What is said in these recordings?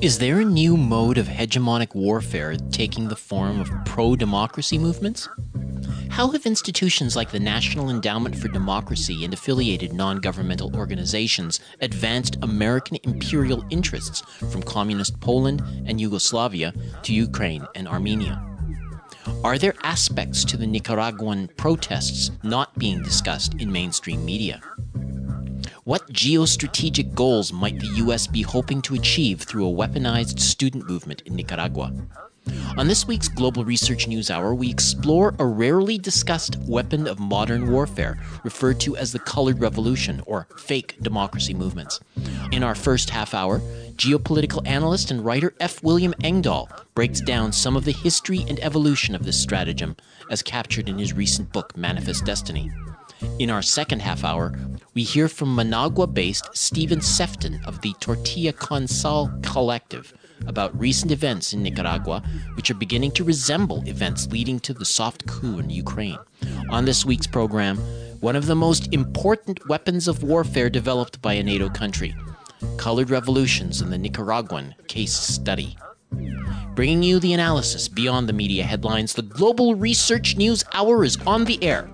Is there a new mode of hegemonic warfare taking the form of pro democracy movements? How have institutions like the National Endowment for Democracy and affiliated non governmental organizations advanced American imperial interests from communist Poland and Yugoslavia to Ukraine and Armenia? Are there aspects to the Nicaraguan protests not being discussed in mainstream media? What geostrategic goals might the U.S. be hoping to achieve through a weaponized student movement in Nicaragua? On this week's Global Research News Hour, we explore a rarely discussed weapon of modern warfare referred to as the Colored Revolution or fake democracy movements. In our first half hour, geopolitical analyst and writer F. William Engdahl breaks down some of the history and evolution of this stratagem as captured in his recent book Manifest Destiny. In our second half hour, we hear from Managua based Stephen Sefton of the Tortilla Con Sal Collective about recent events in Nicaragua, which are beginning to resemble events leading to the soft coup in Ukraine. On this week's program, one of the most important weapons of warfare developed by a NATO country Colored Revolutions in the Nicaraguan Case Study. Bringing you the analysis beyond the media headlines, the Global Research News Hour is on the air.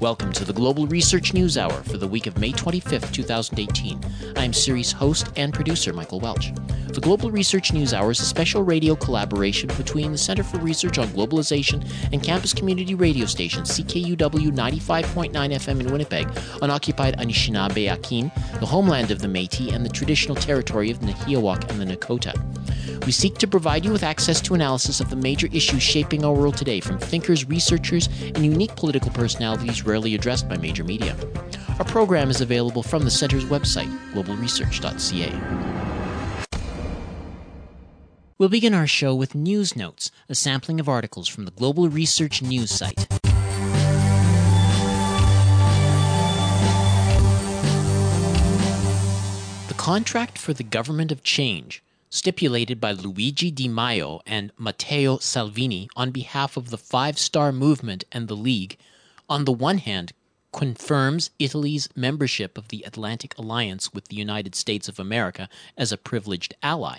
Welcome to the Global Research News Hour for the week of May 25th, 2018. I am series host and producer Michael Welch. The Global Research News Hour is a special radio collaboration between the Center for Research on Globalization and campus community radio station CKUW 95.9 FM in Winnipeg on occupied Anishinaabe Akin, the homeland of the Métis, and the traditional territory of the Nahiawak and the Nakota. We seek to provide you with access to analysis of the major issues shaping our world today from thinkers, researchers, and unique political personalities rarely addressed by major media. Our program is available from the Center's website, globalresearch.ca. We'll begin our show with News Notes, a sampling of articles from the Global Research News site. The contract for the government of change stipulated by Luigi Di Maio and Matteo Salvini on behalf of the Five Star Movement and the League, on the one hand, confirms Italy's membership of the Atlantic Alliance with the United States of America as a privileged ally,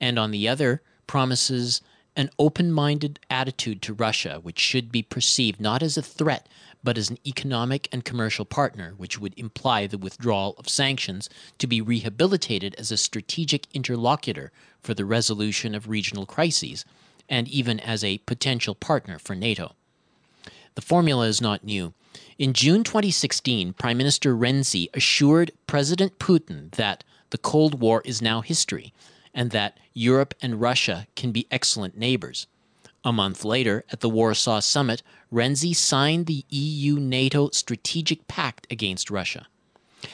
and on the other, promises an open minded attitude to Russia, which should be perceived not as a threat but as an economic and commercial partner, which would imply the withdrawal of sanctions to be rehabilitated as a strategic interlocutor for the resolution of regional crises, and even as a potential partner for NATO. The formula is not new. In June 2016, Prime Minister Renzi assured President Putin that the Cold War is now history and that Europe and Russia can be excellent neighbors. A month later, at the Warsaw Summit, Renzi signed the EU NATO Strategic Pact against Russia.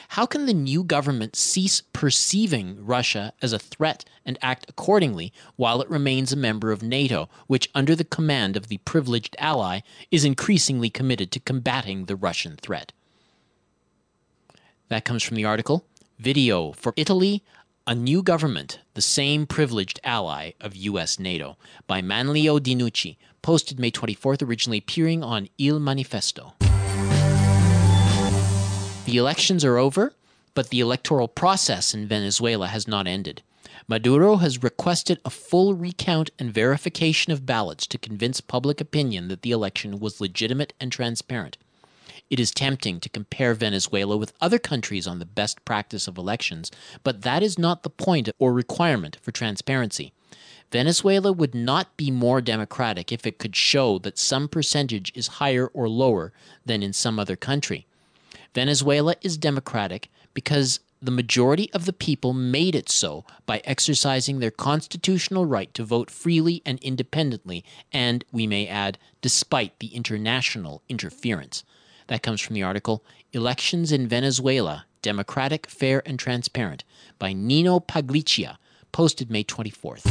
How can the new government cease perceiving Russia as a threat and act accordingly while it remains a member of NATO, which, under the command of the privileged ally, is increasingly committed to combating the Russian threat? That comes from the article Video for Italy a New Government, the Same Privileged Ally of U.S. NATO, by Manlio Dinucci, posted May 24th, originally appearing on Il Manifesto. The elections are over, but the electoral process in Venezuela has not ended. Maduro has requested a full recount and verification of ballots to convince public opinion that the election was legitimate and transparent. It is tempting to compare Venezuela with other countries on the best practice of elections, but that is not the point or requirement for transparency. Venezuela would not be more democratic if it could show that some percentage is higher or lower than in some other country. Venezuela is democratic because the majority of the people made it so by exercising their constitutional right to vote freely and independently, and, we may add, despite the international interference. That comes from the article Elections in Venezuela Democratic, Fair, and Transparent by Nino Pagliccia, posted May 24th.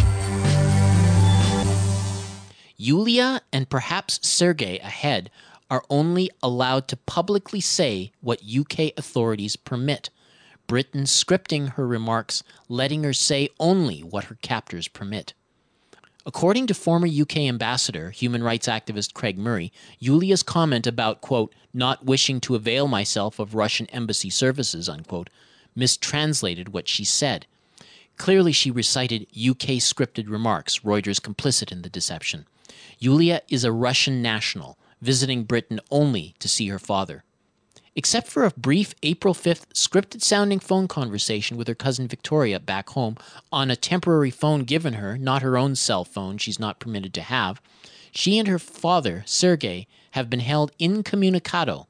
Yulia and perhaps Sergei ahead are only allowed to publicly say what UK authorities permit. Britain scripting her remarks, letting her say only what her captors permit. According to former UK ambassador, human rights activist Craig Murray, Yulia's comment about, quote, not wishing to avail myself of Russian embassy services, unquote, mistranslated what she said. Clearly, she recited UK scripted remarks, Reuters complicit in the deception. Yulia is a Russian national, visiting Britain only to see her father. Except for a brief April 5th scripted sounding phone conversation with her cousin Victoria back home on a temporary phone given her, not her own cell phone she's not permitted to have, she and her father, Sergei, have been held incommunicado,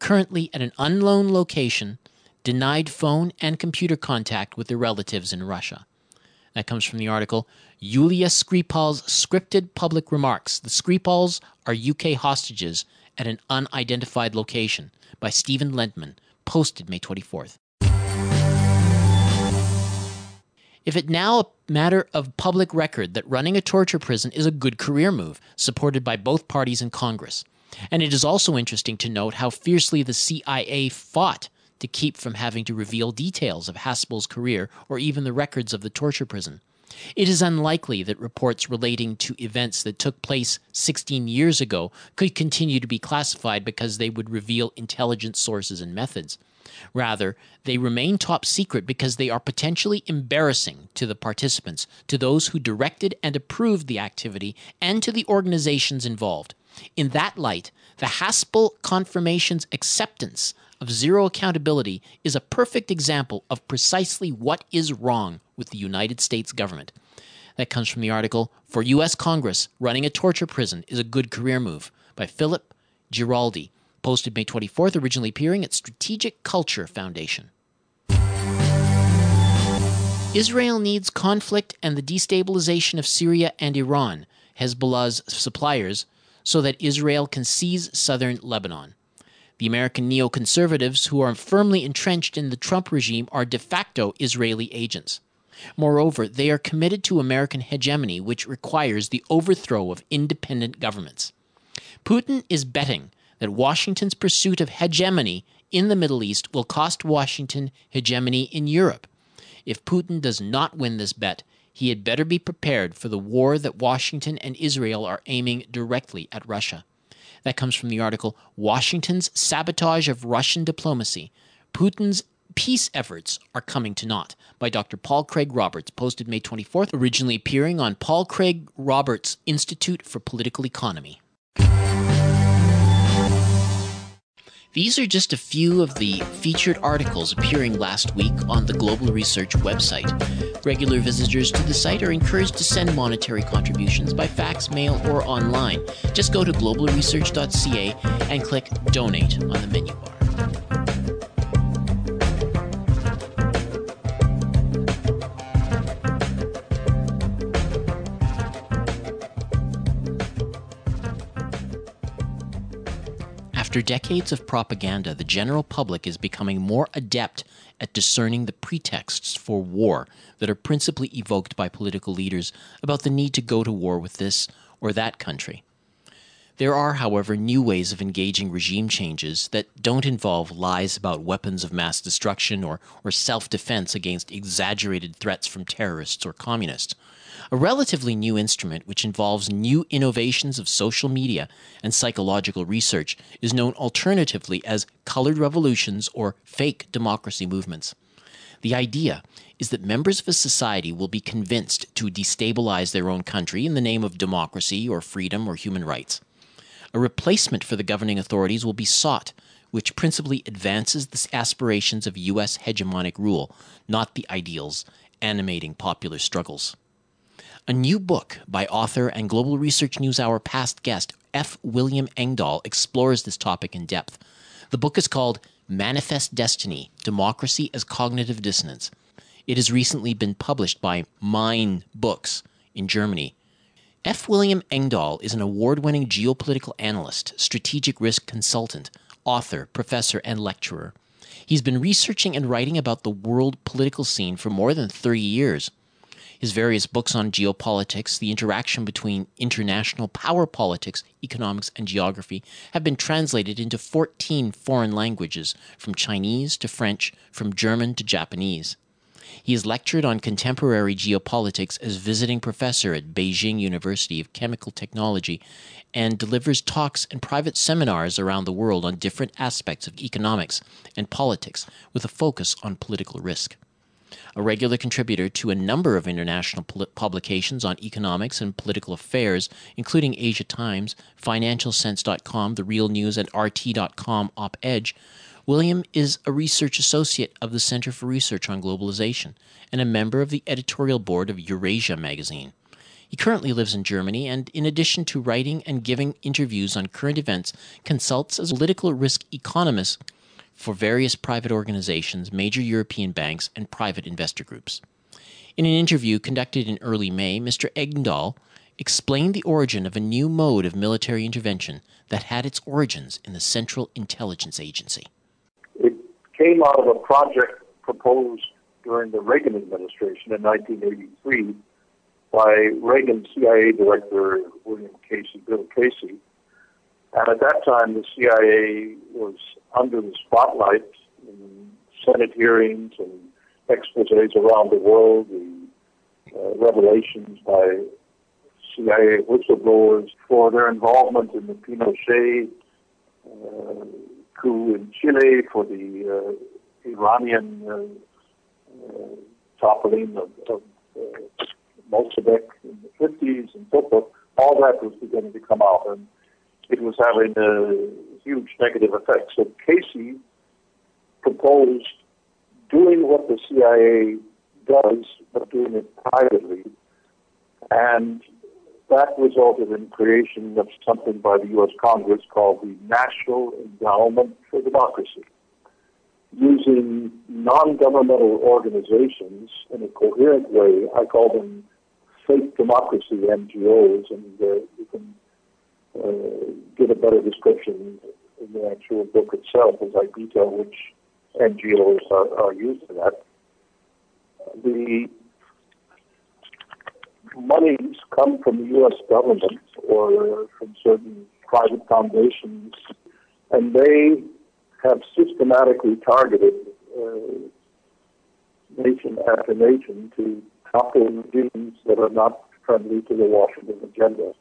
currently at an unknown location denied phone and computer contact with their relatives in Russia. That comes from the article Yulia Skripal's scripted public remarks. The Skripals are UK hostages at an unidentified location by Stephen Lendman, posted May 24th. If it now a matter of public record that running a torture prison is a good career move, supported by both parties in Congress. And it is also interesting to note how fiercely the CIA fought to keep from having to reveal details of Haspel's career or even the records of the torture prison. It is unlikely that reports relating to events that took place 16 years ago could continue to be classified because they would reveal intelligence sources and methods. Rather, they remain top secret because they are potentially embarrassing to the participants, to those who directed and approved the activity, and to the organizations involved. In that light, the Haspel confirmation's acceptance of zero accountability is a perfect example of precisely what is wrong with the United States government. That comes from the article For U.S. Congress, Running a Torture Prison is a Good Career Move by Philip Giraldi, posted May 24th, originally appearing at Strategic Culture Foundation. Israel needs conflict and the destabilization of Syria and Iran, Hezbollah's suppliers, so that Israel can seize southern Lebanon. The American neoconservatives who are firmly entrenched in the Trump regime are de facto Israeli agents. Moreover, they are committed to American hegemony, which requires the overthrow of independent governments. Putin is betting that Washington's pursuit of hegemony in the Middle East will cost Washington hegemony in Europe. If Putin does not win this bet, he had better be prepared for the war that Washington and Israel are aiming directly at Russia. That comes from the article Washington's Sabotage of Russian Diplomacy. Putin's Peace Efforts Are Coming to Naught by Dr. Paul Craig Roberts, posted May 24th, originally appearing on Paul Craig Roberts Institute for Political Economy. These are just a few of the featured articles appearing last week on the Global Research website. Regular visitors to the site are encouraged to send monetary contributions by fax, mail, or online. Just go to globalresearch.ca and click Donate on the menu bar. After decades of propaganda, the general public is becoming more adept at discerning the pretexts for war that are principally evoked by political leaders about the need to go to war with this or that country. There are, however, new ways of engaging regime changes that don't involve lies about weapons of mass destruction or, or self defense against exaggerated threats from terrorists or communists. A relatively new instrument which involves new innovations of social media and psychological research is known alternatively as colored revolutions or fake democracy movements. The idea is that members of a society will be convinced to destabilize their own country in the name of democracy or freedom or human rights. A replacement for the governing authorities will be sought, which principally advances the aspirations of U.S. hegemonic rule, not the ideals animating popular struggles. A new book by author and Global Research NewsHour past guest F. William Engdahl explores this topic in depth. The book is called Manifest Destiny Democracy as Cognitive Dissonance. It has recently been published by Mein Books in Germany F. William Engdahl is an award winning geopolitical analyst, strategic risk consultant, author, professor, and lecturer. He's been researching and writing about the world political scene for more than 30 years. His various books on geopolitics, the interaction between international power politics, economics, and geography have been translated into 14 foreign languages, from Chinese to French, from German to Japanese. He has lectured on contemporary geopolitics as visiting professor at Beijing University of Chemical Technology and delivers talks and private seminars around the world on different aspects of economics and politics with a focus on political risk. A regular contributor to a number of international publications on economics and political affairs, including Asia Times, FinancialSense.com, The Real News, and RT.com Op Edge, William is a research associate of the Center for Research on Globalization and a member of the editorial board of Eurasia magazine. He currently lives in Germany and, in addition to writing and giving interviews on current events, consults as a political risk economist for various private organizations, major European banks, and private investor groups. In an interview conducted in early May, Mr. Engdahl explained the origin of a new mode of military intervention that had its origins in the Central Intelligence Agency It came out of a project proposed during the Reagan administration in 1983 by Reagan CIA Director William Casey, Bill Casey. And at that time, the CIA was under the spotlight in Senate hearings and exposes around the world, the uh, revelations by CIA whistleblowers for their involvement in the Pinochet uh, coup in Chile, for the uh, Iranian uh, uh, toppling of, of uh, in the 50s and so forth, all that was beginning to come out. And it was having a huge negative effects. So Casey proposed doing what the CIA does, but doing it privately, and that resulted in creation of something by the U.S. Congress called the National Endowment for Democracy, using non-governmental organizations in a coherent way. I call them fake democracy NGOs, and uh, you can uh, get a better description in the actual book itself as I detail which NGOs are, are used in that. The monies come from the U.S. government or from certain private foundations, and they have systematically targeted uh, nation after nation to topple regimes that are not friendly to the Washington agenda.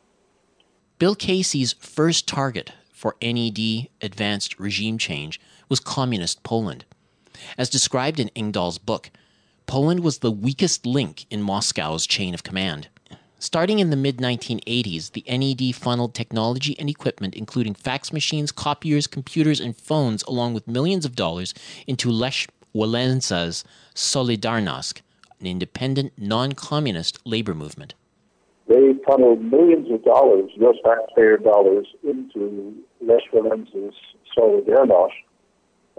Bill Casey's first target for NED advanced regime change was communist Poland. As described in Engdahl's book, Poland was the weakest link in Moscow's chain of command. Starting in the mid 1980s, the NED funneled technology and equipment, including fax machines, copiers, computers, and phones, along with millions of dollars, into Lech Walesa's Solidarnosc, an independent, non communist labor movement. They funneled millions of dollars, US taxpayer dollars, into Lech Walesa's Solidarnosc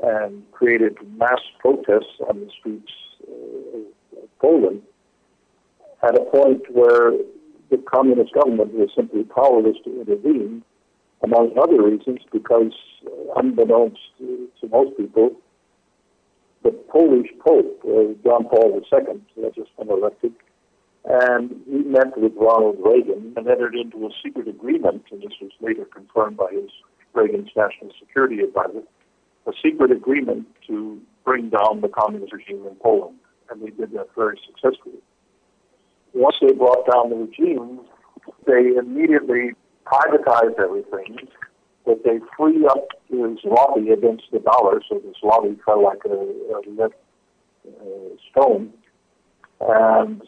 and created mass protests on the streets uh, of Poland at a point where the communist government was simply powerless to intervene, among other reasons, because uh, unbeknownst to, to, most people, the Polish Pope, uh, John Paul II, had just been elected, and he met with Ronald Reagan and entered into a secret agreement, and this was later confirmed by his Reagan's national security advisor, a secret agreement to bring down the communist regime in Poland, and they did that very successfully once they brought down the regime, they immediately privatized everything, but they freed up the zloty against the dollar, so the zloty fell like a, a lit uh, stone. And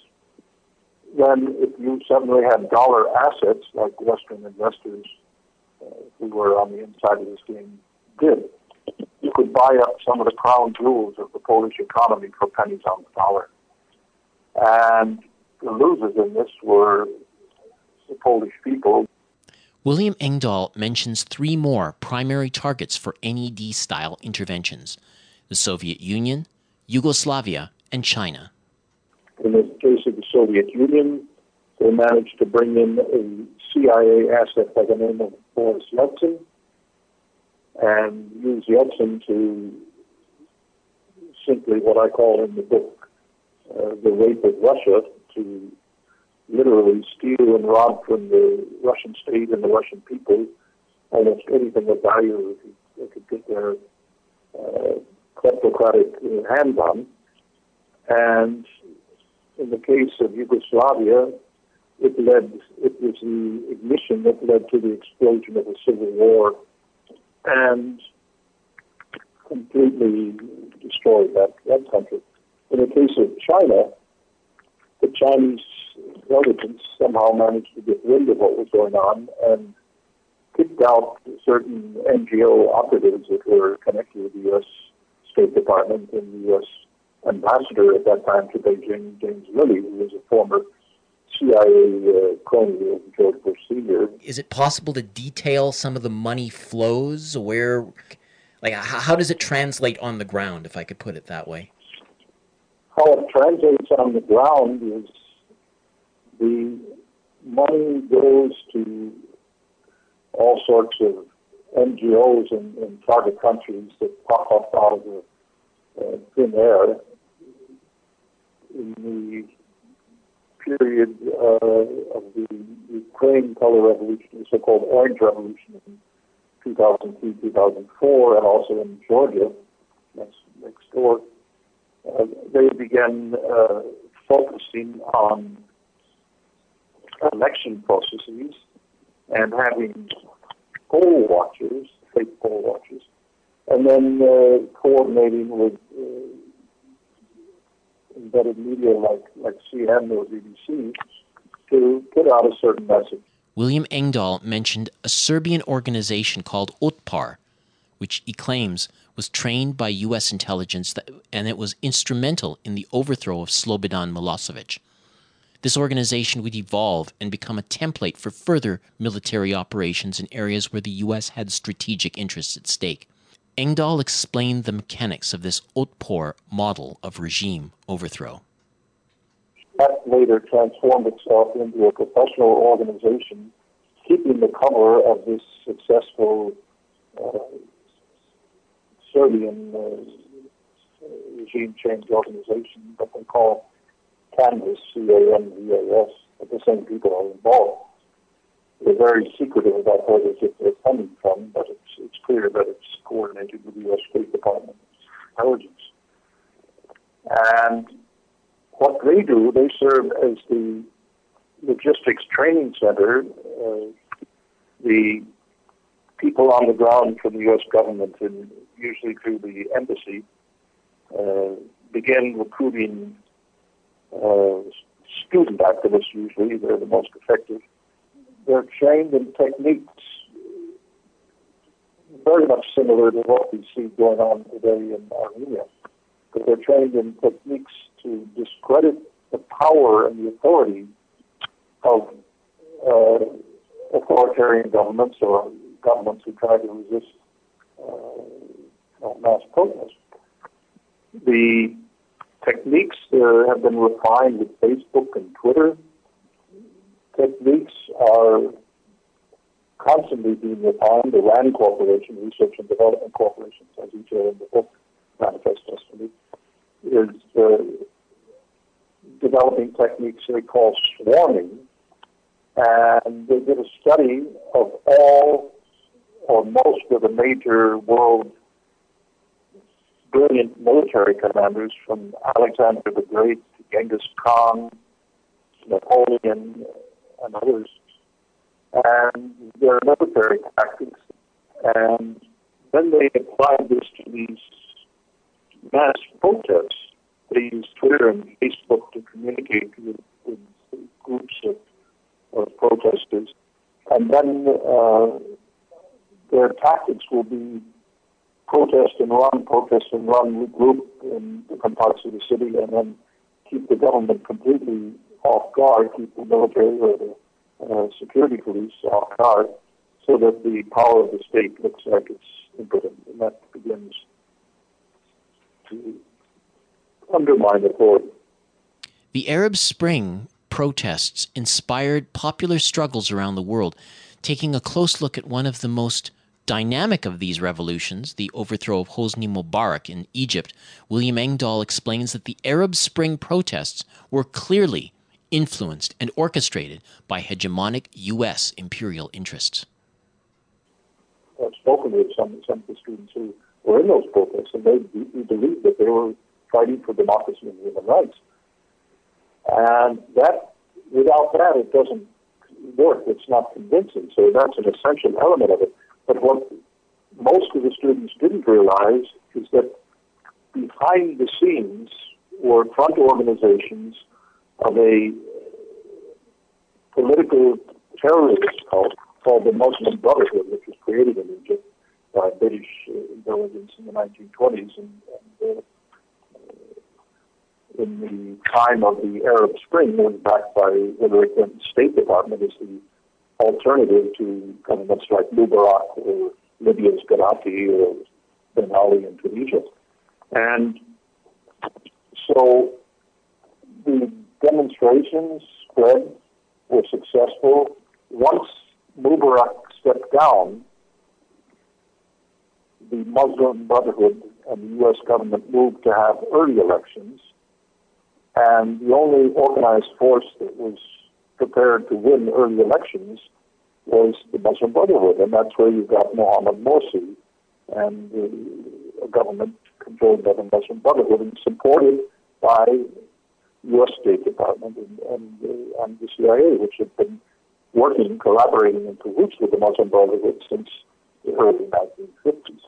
then if you suddenly had dollar assets, like Western investors uh, who were on the inside of this game did, you could buy up some of the crown jewels of the Polish economy for pennies on the dollar. And the losers in this were the Polish people. William Engdahl mentions three more primary targets for NED style interventions the Soviet Union, Yugoslavia, and China. In the case of the Soviet Union, they managed to bring in a CIA asset by the name of Boris Yeltsin and use Yeltsin to simply what I call in the book uh, the rape of Russia to literally steal and rob from the Russian state and the Russian people almost anything of value they could get their uh, kleptocratic hands on. And in the case of Yugoslavia, it led, it was the ignition that led to the explosion of a civil war and completely destroyed that, that country. In the case of China, the Chinese intelligence somehow managed to get wind of what was going on and kicked out certain NGO operatives that were connected with the U.S. State Department and the U.S. ambassador at that time to Beijing, James Lilley, who was a former CIA uh, crony of George Bush Sr. Is it possible to detail some of the money flows? Where, like, how does it translate on the ground, if I could put it that way? How it translates on the ground is the money goes to all sorts of NGOs in, in target countries that pop up out of the uh, thin air in the period uh, of the Ukraine color revolution, the so-called Orange Revolution in 2003, 2004, and also in Georgia, next, next door, uh, they began uh, focusing on election processes and having poll watchers, fake poll watchers, and then uh, coordinating with uh, embedded media like, like or BBC to put out a certain message. William Engdahl mentioned a Serbian organization called Otpor, which he claims was trained by U.S. intelligence that, and it was instrumental in the overthrow of Slobodan Milosevic. This organization would evolve and become a template for further military operations in areas where the U.S. had strategic interests at stake. Engdahl explained the mechanics of this Otpor model of regime overthrow. That later transformed itself into a professional organization, keeping the cover of this successful uh, Serbian uh, regime change organization that they call CANVAS, C-A-N-V-A-S, the same people are involved. They're very secretive about where they get their funding from, but it's, it's clear that it's coordinated with the U.S. State Department intelligence. And what they do, they serve as the logistics training center. Uh, the people on the ground from the U.S. government, and usually through the embassy, uh, begin recruiting uh, student activists usually, they're the most effective. They're trained in techniques very much similar to what we see going on today in Armenia. But they're trained in techniques to discredit the power and the authority of uh, authoritarian governments or governments who try to resist uh, mass protest. The techniques uh, have been refined with Facebook and Twitter. Techniques are constantly being refined. The RAND Corporation, Research and Development Corporation, as you detailed in the book Manifest Destiny, is uh, developing techniques they call swarming. And they did a study of all or most of the major world brilliant military commanders from Alexander the Great to Genghis Khan, Napoleon, and others. And there their military tactics. And then they applied this to these mass protests. They used Twitter and Facebook to communicate with, with groups of, of protesters. And then uh, their tactics will be protest and run, protest and run, regroup in different parts of the city, and then keep the government completely off guard, keep the military or the uh, security police off guard, so that the power of the state looks like it's impotent, and that begins to undermine authority. The Arab Spring protests inspired popular struggles around the world. Taking a close look at one of the most dynamic of these revolutions, the overthrow of Hosni Mubarak in Egypt, William Engdahl explains that the Arab Spring protests were clearly influenced and orchestrated by hegemonic U.S. imperial interests. I've spoken with some, some of the students who were in those protests, and they believed that they were fighting for democracy and human rights. And that, without that, it doesn't work. It's not convincing. So that's an essential element of it. But what most of the students didn't realize is that behind the scenes were front organizations of a political terrorist cult called the Muslim Brotherhood, which was created in Egypt by British intelligence in the 1920s and, and uh, in the time of the Arab Spring was backed by Hillary Clinton's State Department as the alternative to governments like Mubarak or Libya's Gaddafi or Ben Ali in Tunisia. And so the demonstrations spread, were successful. Once Mubarak stepped down, the Muslim Brotherhood and the U.S. government moved to have early elections, and the only organized force that was prepared to win early elections was the Muslim Brotherhood, and that's where you got Mohammed Morsi and the government controlled by the Muslim Brotherhood and supported by U.S. State Department and, and, uh, and the CIA, which had been working, collaborating in cahoots with the Muslim Brotherhood since the early 1950s.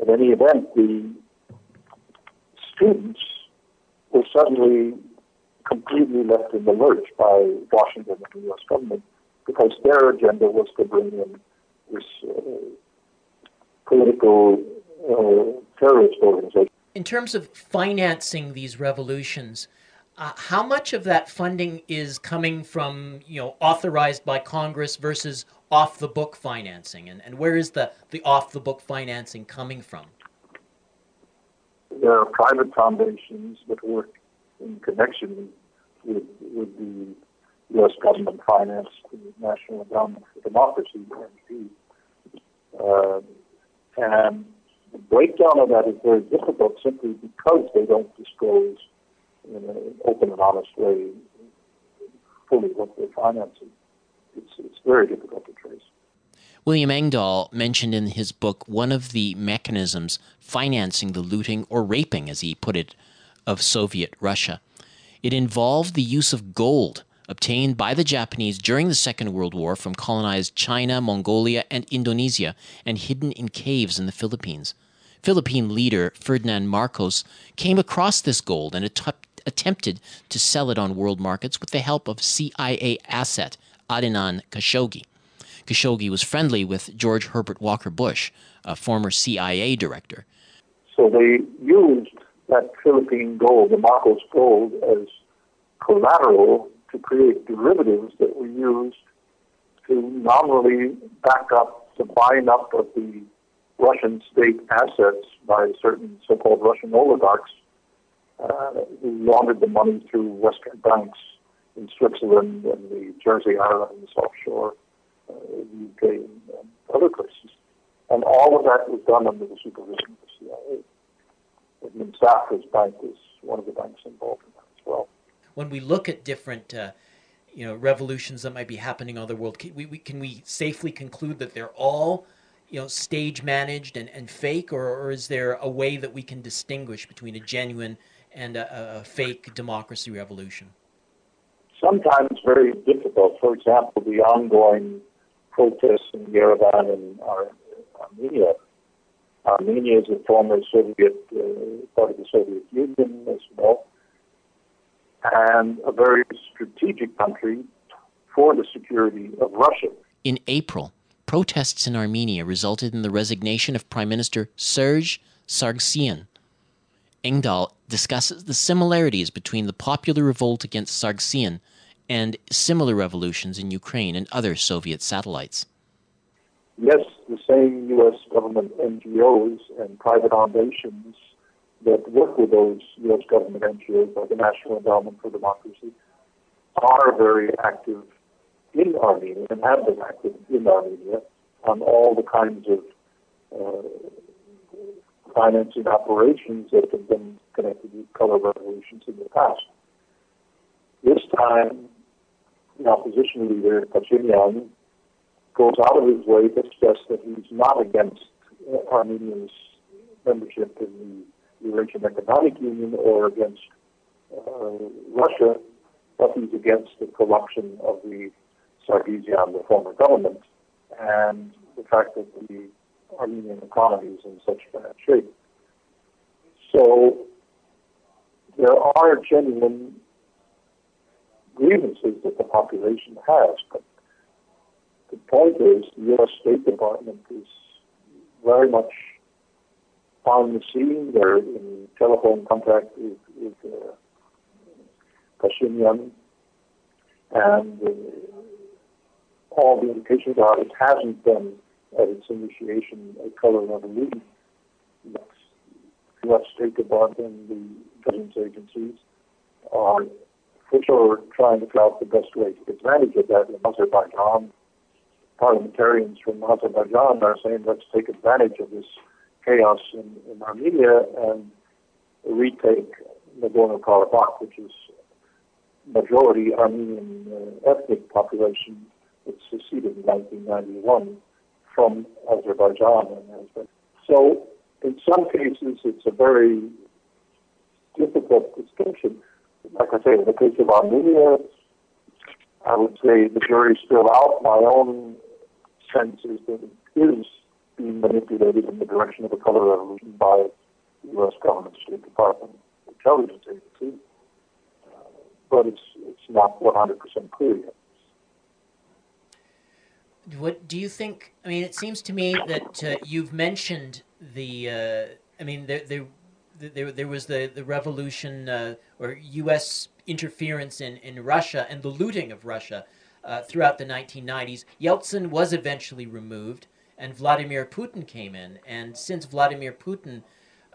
In any event, the students were suddenly completely left in the lurch by Washington and the U.S. government because their agenda was to bring in this uh, political uh, terrorist organization. In terms of financing these revolutions, uh, how much of that funding is coming from, you know, authorized by Congress versus off the book financing? And, and where is the, the off the book financing coming from? There are private foundations that work in connection with, with the U.S. government finance the National Endowment for Democracy. Uh, and the breakdown of that is very difficult simply because they don't disclose in an open and honest way fully what they're financing. It's, it's very difficult to trace. William Engdahl mentioned in his book one of the mechanisms financing the looting or raping, as he put it, of Soviet Russia. It involved the use of gold obtained by the Japanese during the Second World War from colonized China, Mongolia, and Indonesia and hidden in caves in the Philippines. Philippine leader Ferdinand Marcos came across this gold and attempted to sell it on world markets with the help of CIA asset Adnan Khashoggi. Khashoggi was friendly with George Herbert Walker Bush, a former CIA director. So they used that Philippine gold, the Marcos gold, as collateral to create derivatives that were used to nominally back up the buying up of the Russian state assets by certain so-called Russian oligarchs who laundered the money through Western banks in Switzerland and the Jersey Islands offshore, uh, the UK, and, other places. And all of that was done under the supervision of the CIA. Safra's bank was one of the banks involved in that as well when we look at different uh, you know revolutions that might be happening on the world can we, we, can we safely conclude that they're all you know stage managed and, and fake or, or is there a way that we can distinguish between a genuine and a, a fake democracy revolution sometimes very difficult for example the ongoing protests in Yerevan and Armenia Armenia is a former Soviet uh, part of the Soviet Union as well and a very strategic country for the security of Russia. In April, protests in Armenia resulted in the resignation of Prime Minister Serge Sargsyan. Engdahl discusses the similarities between the popular revolt against Sargsyan and similar revolutions in Ukraine and other Soviet satellites. Yes, the same U.S. government NGOs and private foundations that work with those U.S. government NGOs, like the National Endowment for Democracy, are very active in Armenia and have been active in Armenia on all the kinds of uh, financing operations that have been connected with color revolutions in the past. This time, the opposition leader, Pashinyan, goes out of his way to stress that he's not against Armenia's membership in the Eurasian Economic Union or against uh, Russia, but he's against the corruption of the Sargsyan, the former government, and the fact that the Armenian economy is in such bad shape. So there are genuine grievances that the population has, but the point is the U.S. State Department is very much on the scene. They're in telephone contact with, with uh, Pashinyan, and uh, all the indications are it hasn't been at its initiation a color revolution. U.S. State Department, the intelligence agencies are for sure trying to figure out the best way to take advantage of that in Azerbaijan. Parliamentarians from Azerbaijan are saying let's take advantage of this chaos in, in Armenia and retake Nagorno-Karabakh, which is majority Armenian uh, ethnic population that seceded in 1991 from Azerbaijan. So in some cases, it's a very difficult distinction. Like I say, in the case of Armenia, I would say the jury's still out. My own sense is that it is being manipulated in the direction of a color revolution by the U.S. government, State Department, intelligence agency, but it's it's not 100% clear yet. What do you think? I mean, it seems to me that uh, you've mentioned the. Uh, I mean, there, there, there, there was the the revolution uh, or U.S. interference in in Russia and the looting of Russia uh, throughout the 1990s. Yeltsin was eventually removed, and Vladimir Putin came in. And since Vladimir Putin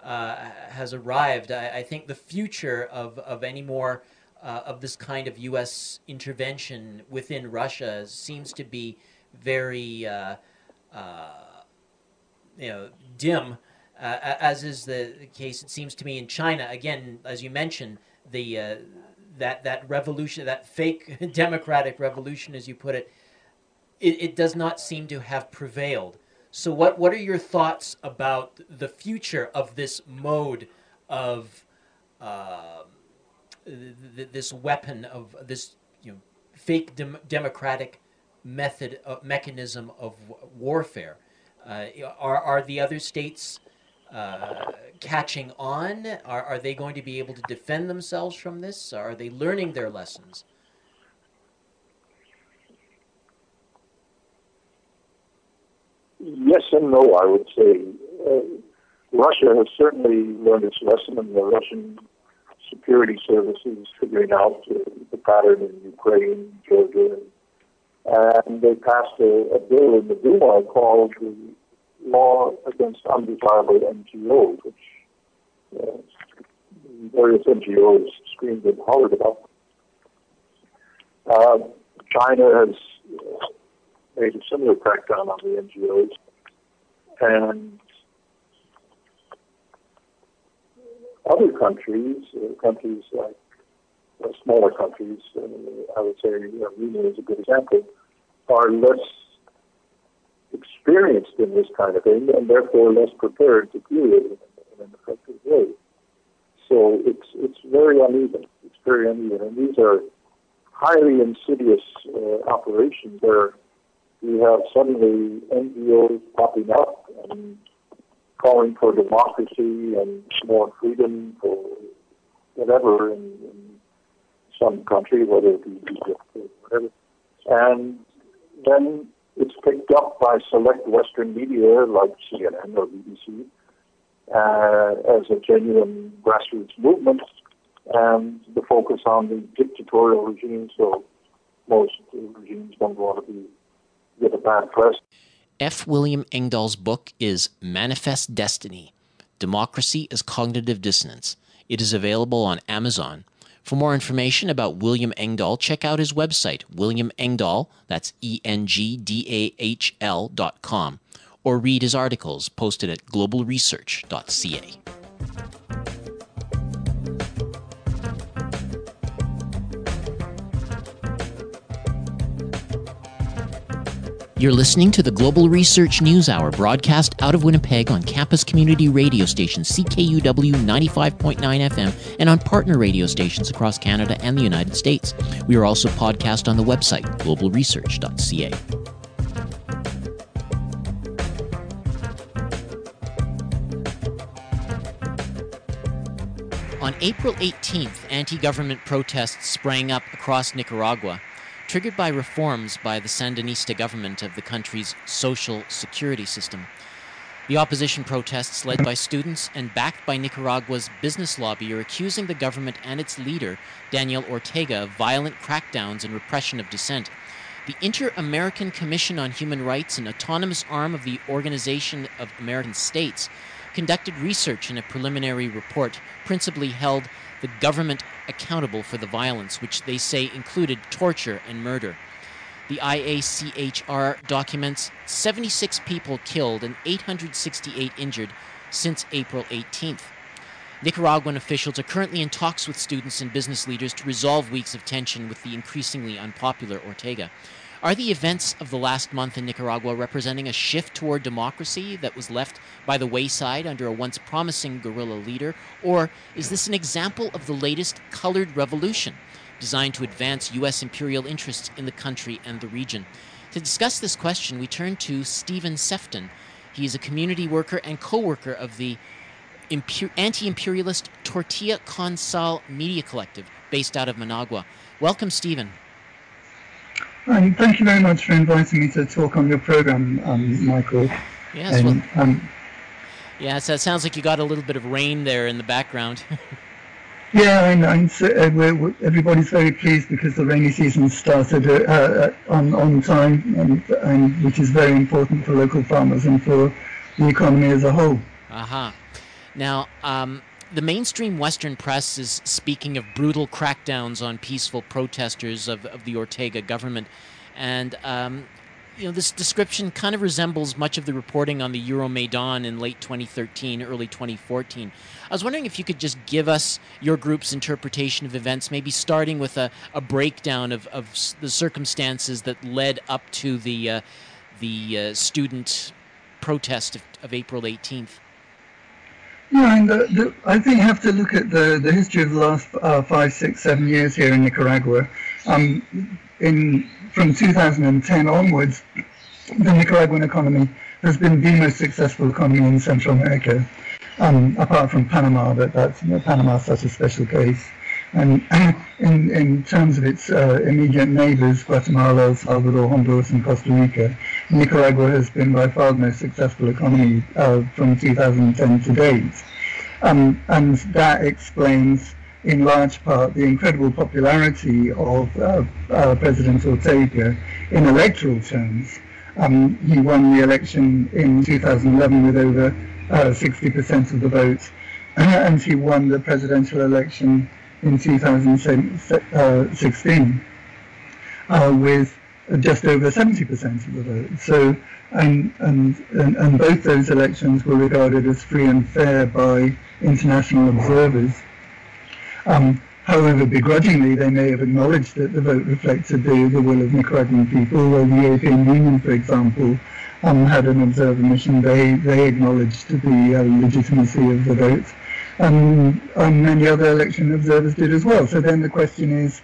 uh, has arrived, I, I, think the future of of any more uh, of this kind of U.S. intervention within Russia seems to be very uh, uh, you know dim, uh, as is the case. It seems to me in China again, as you mentioned, the uh, that that revolution, that fake democratic revolution, as you put it, it, it does not seem to have prevailed. So, what what are your thoughts about the future of this mode of uh, th- this weapon of this you know fake dem- democratic method uh, mechanism of warfare. Uh, are are the other states uh, catching on? Are are they going to be able to defend themselves from this? Are they learning their lessons? Yes and no, I would say. Uh, Russia has certainly learned its lesson, and the Russian security services figuring out uh, the pattern in Ukraine, Georgia, and and they passed a, a bill in the Duma called the Law Against Undesirable NGOs, which uh, various NGOs screamed and hollered about. Uh, China has uh, made a similar crackdown on the NGOs, and other countries, uh, countries like smaller countries, uh, I would say Armenia is a good example, are less experienced in this kind of thing and therefore less prepared to deal with it in an effective way. So it's it's very uneven. It's very uneven, and these are highly insidious uh, operations where you have suddenly NGOs popping up and calling for democracy and more freedom for whatever in, in some country, whether it be Egypt or whatever. And then it's picked up by select Western media like CNN or BBC uh, as a genuine grassroots movement, and the focus on the dictatorial regime. So most regimes don't want to be get a bad press. F. William Engdahl's book is Manifest Destiny Democracy as Cognitive Dissonance. It is available on Amazon. For more information about William Engdahl, check out his website, William Engdahl, that's E N G D A H L dot com, or read his articles posted at globalresearch.ca. You're listening to the Global Research News Hour broadcast out of Winnipeg on campus community radio station CKUW 95.9 FM and on partner radio stations across Canada and the United States. We are also podcast on the website globalresearch.ca. On April 18th, anti government protests sprang up across Nicaragua triggered by reforms by the Sandinista government of the country's social security system. The opposition protests, led by students and backed by Nicaragua's business lobby, are accusing the government and its leader, Daniel Ortega, of violent crackdowns and repression of dissent. The Inter American Commission on Human Rights, an autonomous arm of the Organization of American States, conducted research in a preliminary report principally held the government accountable for the violence, which they say included torture and murder. The IACHR documents 76 people killed and 868 injured since April 18th. Nicaraguan officials are currently in talks with students and business leaders to resolve weeks of tension with the increasingly unpopular Ortega. Are the events of the last month in Nicaragua representing a shift toward democracy that was left by the wayside under a once promising guerrilla leader? Or is this an example of the latest colored revolution designed to advance U.S. imperial interests in the country and the region? To discuss this question, we turn to Stephen Sefton. He is a community worker and co worker of the anti imperialist Tortilla Con Sal Media Collective based out of Managua. Welcome, Stephen. Um, thank you very much for inviting me to talk on your program, um, Michael. Yes, and, well, um, yeah, so it sounds like you got a little bit of rain there in the background. yeah, and, and so, uh, we're, we're, everybody's very pleased because the rainy season started uh, uh, on on time, and, and which is very important for local farmers and for the economy as a whole. Uh-huh. Now, um, the mainstream Western press is speaking of brutal crackdowns on peaceful protesters of, of the Ortega government. And, um, you know, this description kind of resembles much of the reporting on the Euromaidan in late 2013, early 2014. I was wondering if you could just give us your group's interpretation of events, maybe starting with a, a breakdown of, of the circumstances that led up to the, uh, the uh, student protest of, of April 18th. Yeah, and the, the, I think you have to look at the, the history of the last uh, five, six, seven years here in Nicaragua. Um, in from 2010 onwards, the Nicaraguan economy has been the most successful economy in Central America, um, apart from Panama, but that's you know, Panama is such a special case. And in, in terms of its uh, immediate neighbors, Guatemala, El Salvador, Honduras, and Costa Rica, Nicaragua has been by far the most successful economy uh, from 2010 to date. Um, and that explains, in large part, the incredible popularity of uh, uh President Ortega in electoral terms. Um, he won the election in 2011 with over 60% uh, of the vote, and he won the presidential election in 2016 uh, with just over 70% of the vote. So, and, and, and, both those elections were regarded as free and fair by international observers. Um, however, begrudgingly, they may have acknowledged that the vote reflected the, the will of Nicaraguan people. Well, the European Union, for example, um, had an observer mission. They, they acknowledged the uh, legitimacy of the vote and, and many other election observers did as well. So then the question is,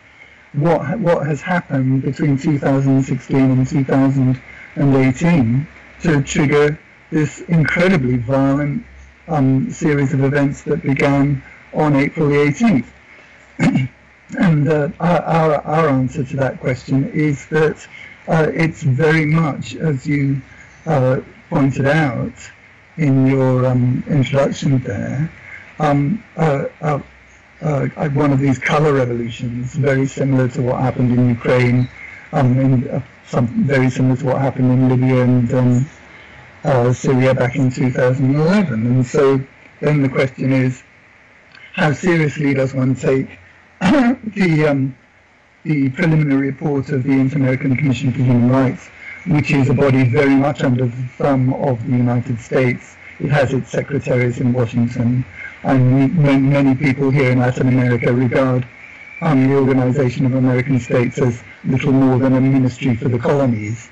what what has happened between 2016 and 2018 to trigger this incredibly violent um, series of events that began on April the 18th? and uh, our, our, our, answer to that question is that uh, it's very much, as you uh, pointed out in your um, introduction there, um, uh, one of these color revolutions, very similar to what happened in Ukraine, um, in, uh, some, very similar to what happened in Libya and um, uh, Syria back in 2011. And so then the question is, how seriously does one take the um, the preliminary report of the Inter-American Commission for Human Rights, which is a body very much under the thumb of the United States. It has its secretaries in Washington, and many people here in Latin America regard um, the Organization of American States as little more than a ministry for the colonies.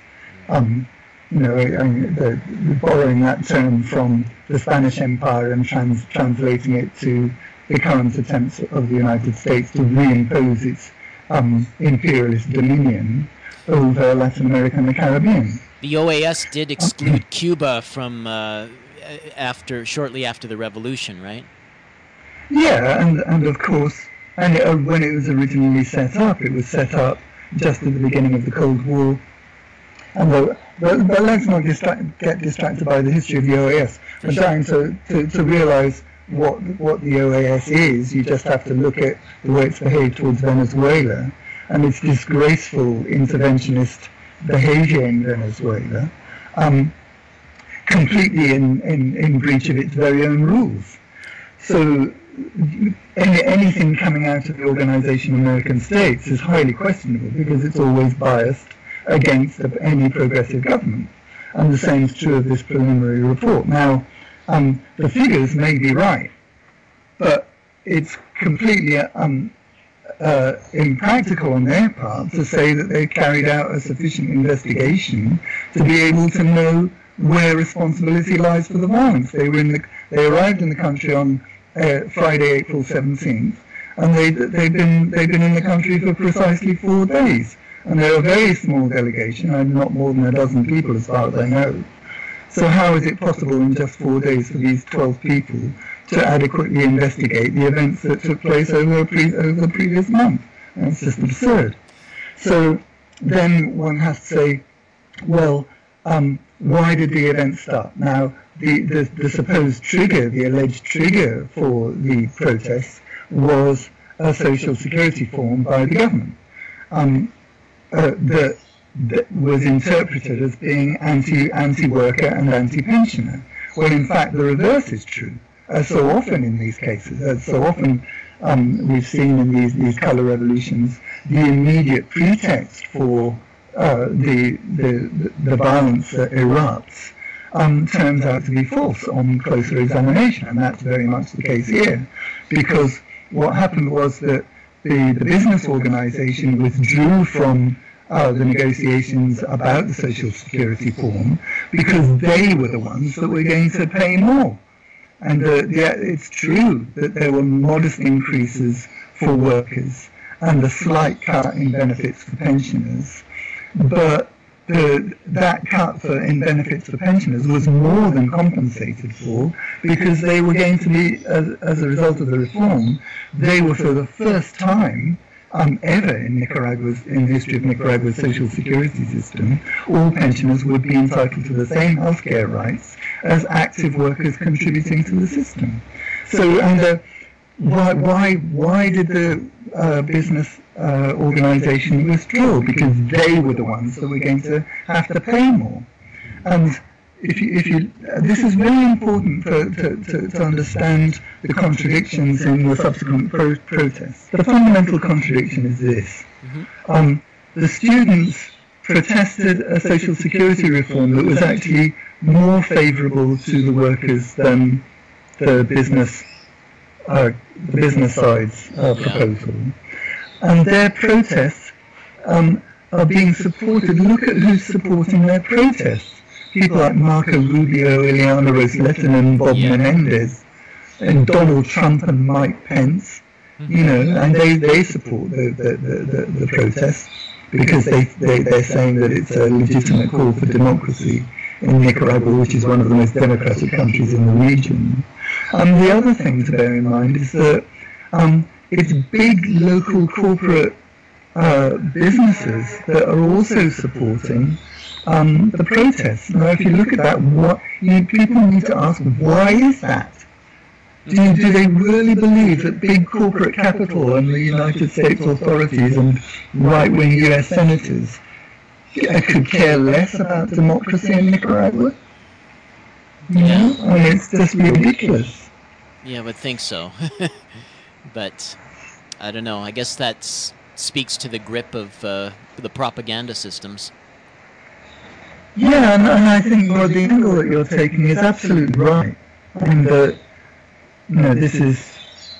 um, you know, the, borrowing that term from the Spanish Empire and trans, translating it to the current attempts of the United States to reimpose its um, imperialist dominion over Latin America and the Caribbean. The OAS did exclude Cuba from uh, after shortly after the revolution, right? Yeah, and and of course, and it, uh, when it was originally set up, it was set up just at the beginning of the Cold War. And the, but, but let's not distract, get distracted by the history of the OAS. I'm trying to, to, to realize what what the OAS is. You just have to look at the way it's behaved towards Venezuela and its disgraceful interventionist behavior in Venezuela, um, completely in, in, in breach of its very own rules. So anything coming out of the Organization of American States is highly questionable because it's always biased against any progressive government. And the same is true of this preliminary report. Now, um, the figures may be right, but it's completely um, uh, impractical on their part to say that they carried out a sufficient investigation to be able to know where responsibility lies for the violence. They were in the, they arrived in the country on uh, Friday, April 17th, and they they've been they've been in the country for precisely four days, and they're a very small delegation, and not more than a dozen people as far as I know. So how is it possible in just four days for these 12 people to adequately investigate the events that took place over, pre- over the previous month? It's just absurd. So then one has to say, well, um, why did the event start? Now, the, the, the supposed trigger, the alleged trigger for the protests was a social security form by the government um, uh, that that was interpreted as being anti anti worker and anti pensioner, when in fact the reverse is true. As so often in these cases, as so often um, we've seen in these these colour revolutions, the immediate pretext for uh, the, the the violence that erupts um, turns out to be false on closer examination, and that's very much the case here, because what happened was that the, the business organisation withdrew from uh, the negotiations about the social security form because they were the ones that were going to pay more. And uh, yeah, it's true that there were modest increases for workers and a slight cut in benefits for pensioners, but the, that cut for, in benefits for pensioners was more than compensated for because they were going to be, as, as a result of the reform, they were for the first time um, ever in Nicaragua's in the history of Nicaragua's social security system, all pensioners would be entitled to the same healthcare rights as active workers contributing to the system. So, and uh, why why why did the uh, business uh, organisation withdraw? Because they were the ones that were going to have to pay more, and if you, if you, this is very important for, to, to, to, understand the contradictions in the subsequent pro- protests. The fundamental contradiction is this. Mm-hmm. Um, the students protested a social security reform that was actually more favourable to the workers than the business, uh, the business side's uh, proposal. And their protests um, are being supported. Look at who's supporting their protests people like Marco Rubio, Ileana Ros-Lehtinen, and Bob yeah. Menendez, and Donald Trump and Mike Pence, you know, and they, they support the, the, the, the, protests because they, they, they're saying that it's a legitimate call for democracy in Nicaragua, which is one of the most democratic countries in the region. Um, the other thing to bear in mind is that um, it's big local corporate uh, businesses that are also supporting um, the protests. Now, if you look at that, what you, people need to ask, why is that? Do, do they really believe that big corporate capital and the United States authorities and right-wing U.S. senators could care less about democracy in Nicaragua? Know? I mean, it's just ridiculous. Yeah, I would think so. but I don't know. I guess that speaks to the grip of uh, the propaganda systems. Yeah, and, and I think well, the angle that you're taking is absolutely right. And that, you know, this is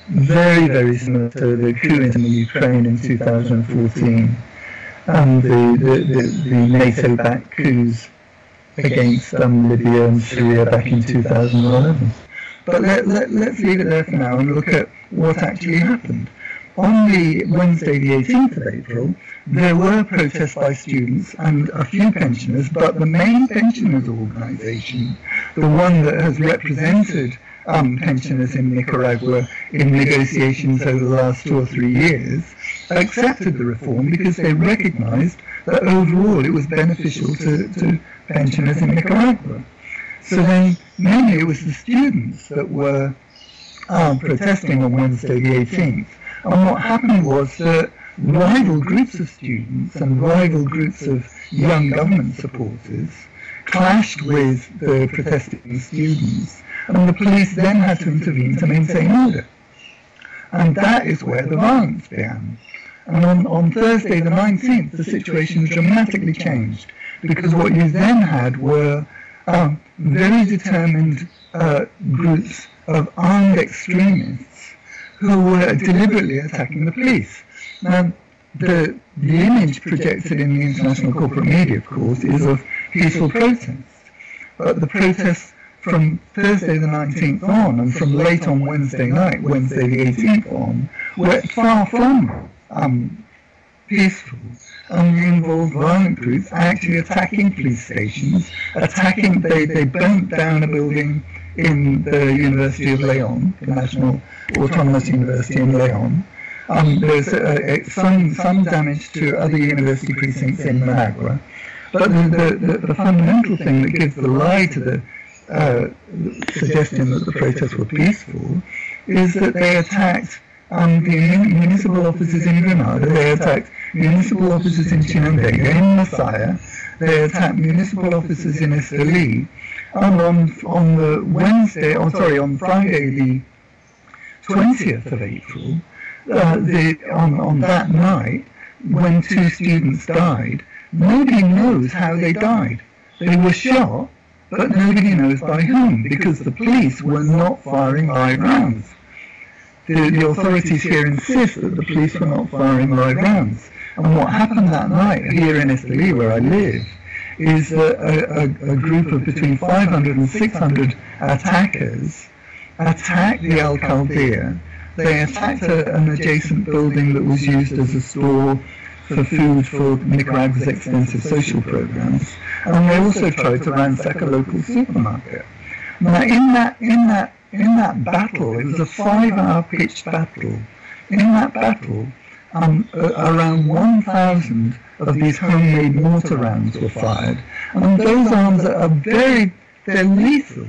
very, very similar to the coup in the Ukraine in 2014. and the, the, the, the NATO-backed coups against um, Libya and Syria back in 2011. But let, let, let's leave it there for now and look at what actually happened. On the Wednesday, the 18th of April, there were protests by students and a few pensioners, but the main pensioners organisation, the one that has represented um, pensioners in Nicaragua in negotiations over the last two or three years, accepted the reform because they recognized that overall it was beneficial to, to pensioners in Nicaragua. So then, mainly it was the students that were um, protesting on Wednesday the 18th. And what happened was that rival groups of students and rival groups of young government supporters clashed with the protesting students, and the police then had to intervene to maintain order. And that is where the violence began. And on, on Thursday the 19th, the situation dramatically changed because what you then had were um, very determined uh, groups of armed extremists who were deliberately attacking the police. Now, the, the image projected in the international corporate media, of course, is of peaceful protests. But the protests from Thursday the 19th on and from late on Wednesday night, Wednesday the 18th on, were far from um, peaceful and involved violent groups actually attacking police stations, attacking, they, they burnt down a building in the University of Leon, the National Autonomous University in Leon. Um, there's uh, some, some damage to other university precincts in Managua. But the, the, the, fundamental thing that gives the lie to the uh, suggestion that the protests were peaceful is that they attacked um, the municipal offices in Granada, they attacked municipal officers in Chinandega, in Masaya, they attacked municipal officers in Esteli, and on, on the Wednesday, or oh, sorry, on Friday the 20th of April, uh, the, on, on that night, when two students died, nobody knows how they died. They were shot, but nobody knows by whom, because the police were not firing live rounds the, the authorities here insist that the police were not firing live rounds. And what happened that night here in Esteli, where I live, is a, a, a, group of between 500 and 600 attackers attacked the alcaldía. They attacked a, an adjacent building that was used as a store for food for Nicaragua's extensive social programs. And they also tried to ransack a local supermarket. Now, in that, in that in that battle, it was a five-hour pitched battle. In that battle, um, around 1,000 of these homemade mortar rounds were fired, and those arms are very, they're lethal.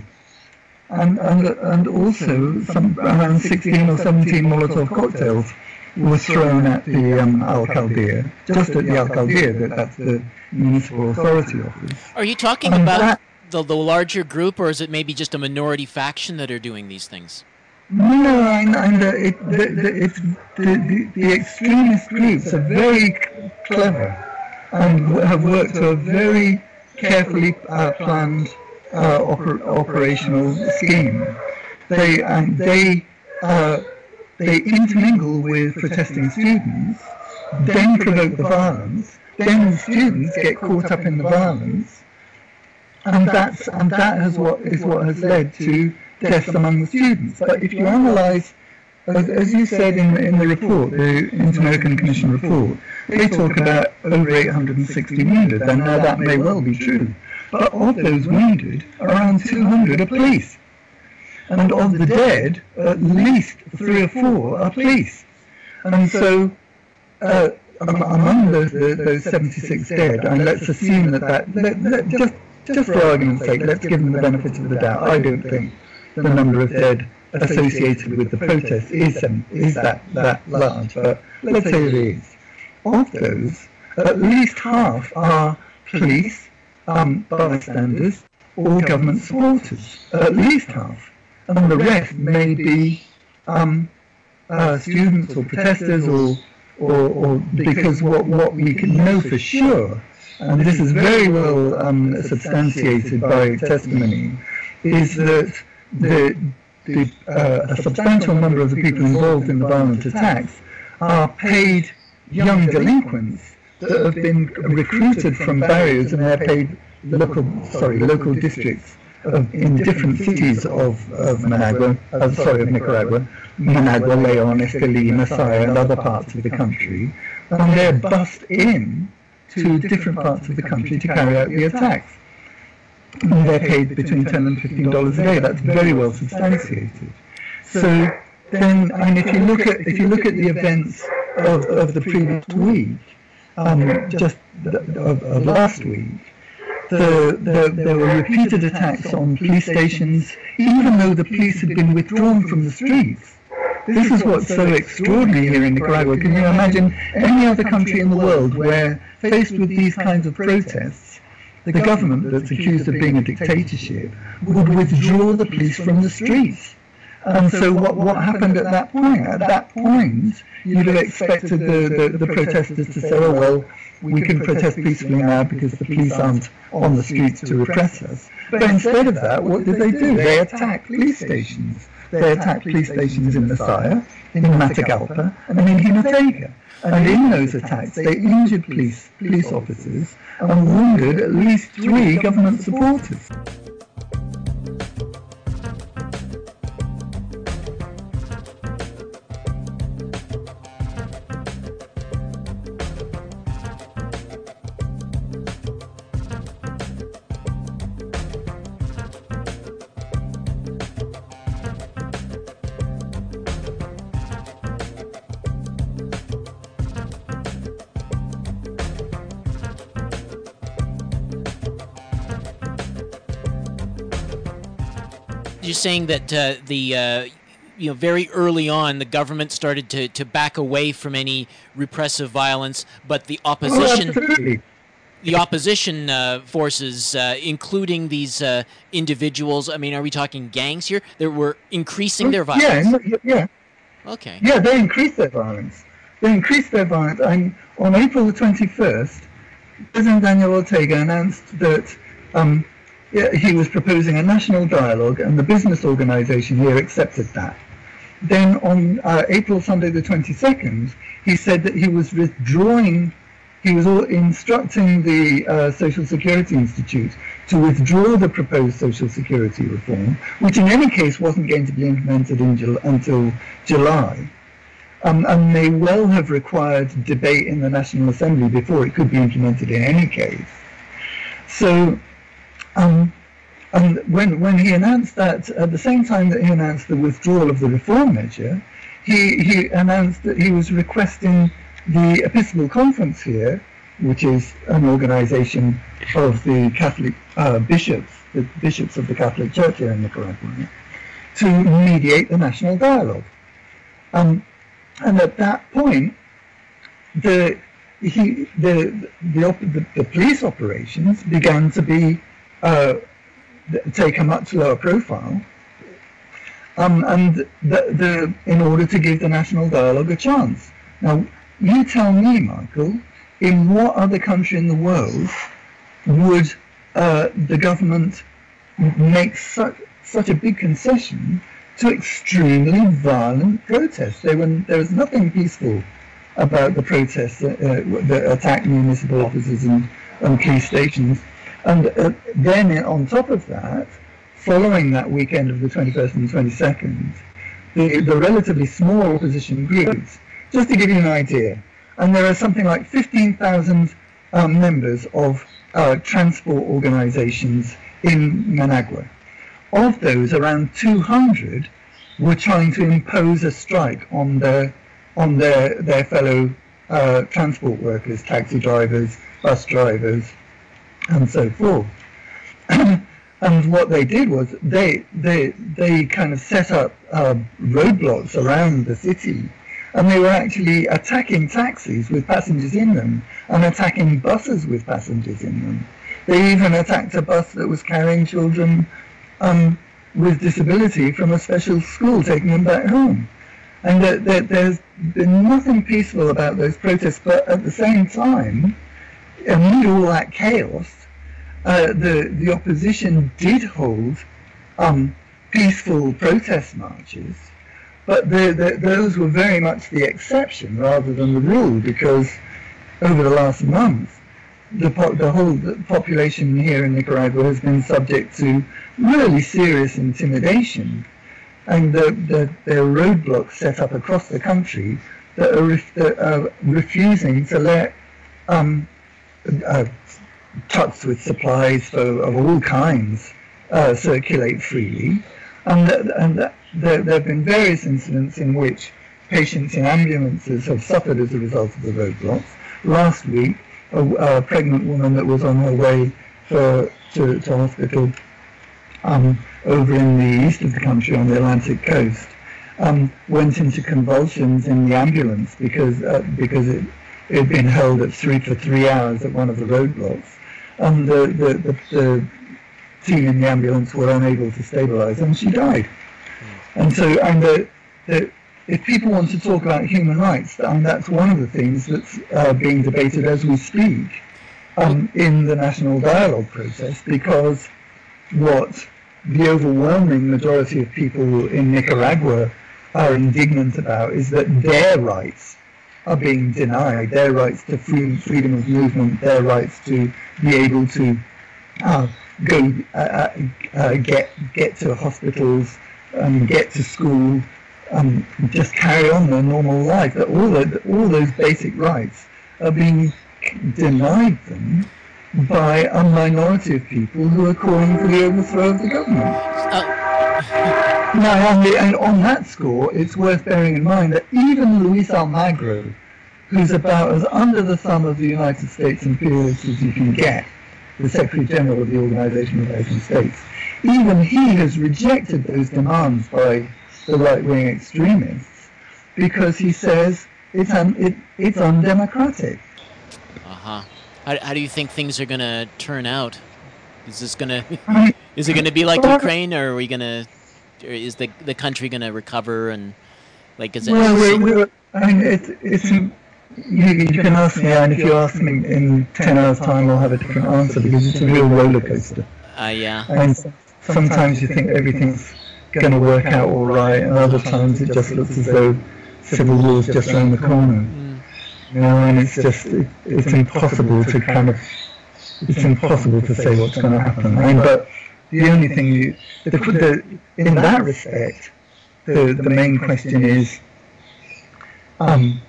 And, and, and also some, around 16 or 17 Molotov cocktails were thrown at the um, Alcaldía, just at the Alcaldía, that's the municipal authority office. Are you talking and about that, the, the larger group, or is it maybe just a minority faction that are doing these things? No, and, uh, it, the, the, it's, the, the, extremist groups are very clever and have worked to a very carefully uh, planned uh, oper- operational scheme. They and they uh, they intermingle with protesting students, then provoke the violence. Then the students get caught up in the violence, and that's and that has what is what has led to deaths among the students. But if you analyse, as, as you said in the, in the report, the Inter-American Commission report, they talk about over 860 wounded, and now that may well be true. But of those wounded, around 200 are police. And of the dead, at least three or four are police. And so, uh, among those, those 76 dead, and let's assume that that, let, let, just just for argument's sake, let's give them the benefit of the doubt. I don't think the number of dead associated with the protest is um, is that that large, but let's say it is. Of those, at least half are police, um, bystanders, or government supporters. At least half, and the rest may be um, uh, students or protesters, or, or, or because what what we can know for sure and this is very well um, substantiated by testimony, is that the, the, uh, a substantial number of the people involved in the violent attacks are paid young delinquents that have been recruited from barrios and they're paid local, sorry, local districts of, in different cities of, of Managua, uh, sorry, of Nicaragua, Managua, Leon, Esteli, Masaya, and other parts of the country, and they're bussed in to different parts of the country to carry out the attacks. They're paid between 10 and 15 dollars a day. That's very well substantiated. So then, and if you look at if you look at the events of, of the previous week, um, just of, of last week, the, the, there were repeated attacks on police stations, even though the police had been withdrawn from the streets. This is what's so extraordinary here in Nicaragua. Can you imagine any other country in the world where, faced with these kinds of protests, the government that's accused of being a dictatorship would withdraw the police from the streets? And so what, what happened at that point? At that point, you'd have expected the, the, the protesters to say, oh, well, we can protest peacefully now because the police aren't on the streets to repress us. But instead of that, what did they do? They attacked police stations. They attacked police stations in Masaya, in Matagalpa, and in Jinotega. And in those attacks, they injured police, police officers and wounded at least three government supporters. You're saying that uh, the uh, you know very early on the government started to, to back away from any repressive violence, but the opposition. Oh, the opposition uh, forces, uh, including these uh, individuals, I mean, are we talking gangs here? They were increasing their violence. Yeah, yeah. Okay. Yeah, they increased their violence. They increased their violence. And on April the 21st, President Daniel Ortega announced that um, he was proposing a national dialogue, and the business organization here accepted that. Then on uh, April Sunday the 22nd, he said that he was withdrawing, he was instructing the uh, Social Security Institute to withdraw the proposed Social Security reform, which in any case wasn't going to be implemented Jul until July. Um, and may well have required debate in the National Assembly before it could be implemented in any case. So um, and when, when he announced that, at the same time that he announced the withdrawal of the reform measure, he, he announced that he was requesting the Episcopal Conference here, which is an organization of the Catholic uh, bishops, the bishops of the Catholic Church here in Nicaragua, to mediate the national dialogue. Um, and at that point, the, he, the, the, the, the police operations began to be uh, take a much lower profile, um, and the, the, in order to give the national dialogue a chance. Now, you tell me, Michael, in what other country in the world would uh, the government make such such a big concession to extremely violent protests? There, were, there was nothing peaceful about the protests uh, that attacked municipal offices and, and police stations. And uh, then on top of that, following that weekend of the 21st and 22nd, the, the relatively small opposition groups, just to give you an idea, and there are something like 15,000 um, members of uh, transport organizations in Managua. Of those, around 200 were trying to impose a strike on their on their their fellow uh, transport workers, taxi drivers, bus drivers, and so forth. and what they did was they they they kind of set up uh, roadblocks around the city, and they were actually attacking taxis with passengers in them and attacking buses with passengers in them. They even attacked a bus that was carrying children um, with disability from a special school, taking them back home. And there, there's been nothing peaceful about those protests, but at the same time, amid all that chaos, uh, the the opposition did hold um, peaceful protest marches, but the, the, those were very much the exception rather than the rule because over the last month, the, po- the whole population here in Nicaragua has been subject to really serious intimidation. And the, the, there are roadblocks set up across the country that are, ref- that are refusing to let um, uh, with supplies for, of all kinds uh, circulate freely. And, th- and th- there, there have been various incidents in which patients in ambulances have suffered as a result of the roadblocks. Last week, a, a pregnant woman that was on her way for, to, to hospital um, over in the east of the country on the Atlantic coast um, went into convulsions in the ambulance because uh, because it, it had been held at three for three hours at one of the roadblocks. And the, the, the, the team in the ambulance were unable to stabilize and she died. And so, and the, the, if people want to talk about human rights, and that's one of the things that's uh, being debated as we speak um, in the national dialogue process, because what the overwhelming majority of people in Nicaragua are indignant about is that their rights are being denied, their rights to free, freedom of movement, their rights to be able to uh, go uh, uh, get get to hospitals, um, get to school, um, just carry on their normal life. All the, all those basic rights are being denied them by a minority of people who are calling for the overthrow of the government. Now, on, the, and on that score, it's worth bearing in mind that even Luis Almagro, who's about as under the thumb of the United States imperialists as you can get, the Secretary General of the Organization of American States, even he has rejected those demands by the right-wing extremists because he says it's un, it, it's undemocratic. Uh huh. How, how do you think things are gonna turn out? Is this gonna is it gonna be like Ukraine, or are we gonna? Or is the the country gonna recover and like is it? Well, we're, we're, I mean, it's it's. You, you can ask me, and if you ask me in ten hours' time, I'll have a different answer because it's a real roller coaster. Uh, yeah. And sometimes you think everything's going to work out all right, and other times it just looks as though civil war is just around the corner. Mm. You know, and it's just it, it's impossible to kind of it's impossible to say what's going to happen. I mean, but the only thing you the, the, in that respect, the the main question is. Um,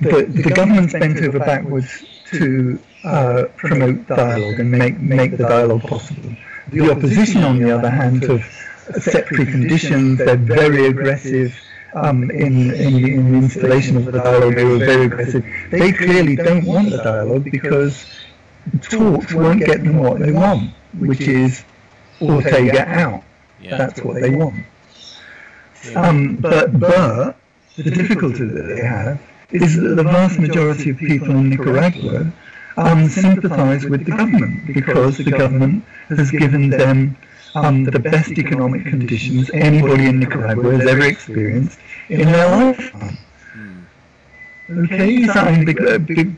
the, the government's bent over backwards to uh, promote dialogue and make, make the dialogue possible. The opposition, on the other hand, have set preconditions. They're very aggressive um, in, in, the, in the installation of the dialogue. They were very aggressive. They clearly don't want the dialogue because talks won't get them what they want, which is Ortega out. Yeah. That's what they want. Um, but, but the difficulty that they have is that the vast majority of people in Nicaragua um, sympathize with the government because the government has given them um, the best economic conditions anybody in Nicaragua has ever experienced in their lifetime. Okay, so big, big,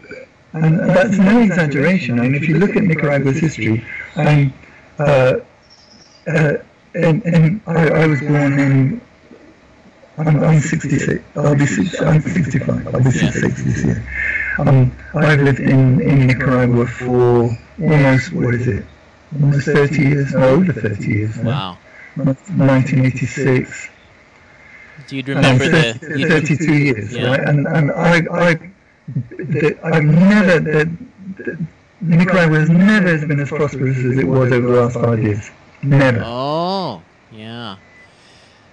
and that's no exaggeration. I mean, if you look at Nicaragua's history, and, uh, uh, and, and I, I was born in I'm, I'm 66. I'll be six, I'm 65. I'll be 66 this year. Um, I've lived in, in Nicaragua for almost, what is it? Almost 30 years, no, over 30 years. Wow. 1986. Do you remember 30, the... 32 years, yeah. right? And, and I, I, the, I've never, the, the, Nicaragua has never been as prosperous as it was over the last five years. Never. Oh, yeah.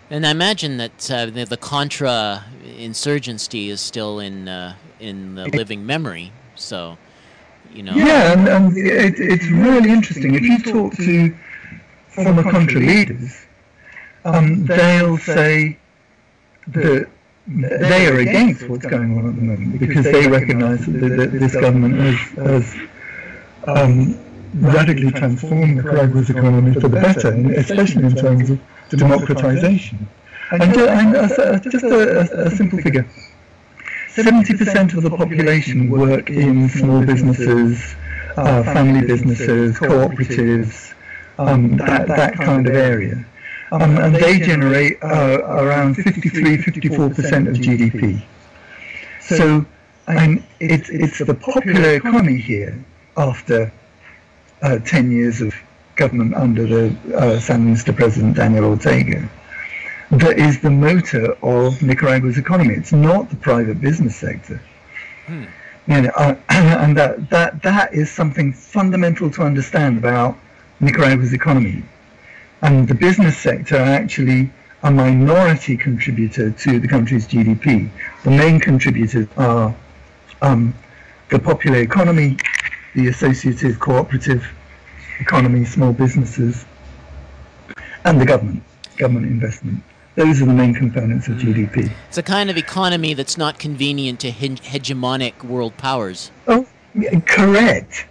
And I imagine that uh, the, the, Contra insurgency is still in uh, in the living memory. So, you know. Yeah, and, and it, it's really interesting. If you talk to former Contra leaders, um, they'll say that they are against what's going on at the moment because they recognise that, that, this government has, has um, radically transformed Nicaragua's economy for the better, especially in terms of democratization. And, uh, and just a, a, simple figure. 70% of the population work in small businesses, uh, family businesses, cooperatives, um, that, that kind of area. Um, and they generate uh, around 53, 54% of GDP. So it's it's the popular economy here after uh, ten years of government under the uh, Sandinista president Daniel Ortega that is the motor of Nicaragua's economy. It's not the private business sector. Hmm. You know, uh, and that, that that is something fundamental to understand about Nicaragua's economy. And the business sector are actually a minority contributor to the country's GDP. The main contributors are um, the popular economy, the associative cooperative economy, small businesses, and the government, government investment. Those are the main components of GDP. It's a kind of economy that's not convenient to he- hegemonic world powers. Oh, yeah, correct.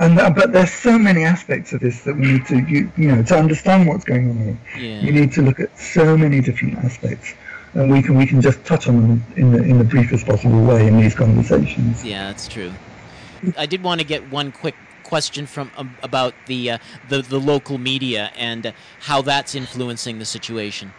And uh, but there's so many aspects of this that we need to you, you know to understand what's going on here. Yeah. You need to look at so many different aspects, and we can we can just touch on them in the in the briefest possible way in these conversations. Yeah, that's true. I did want to get one quick question from um, about the, uh, the the local media and how that's influencing the situation.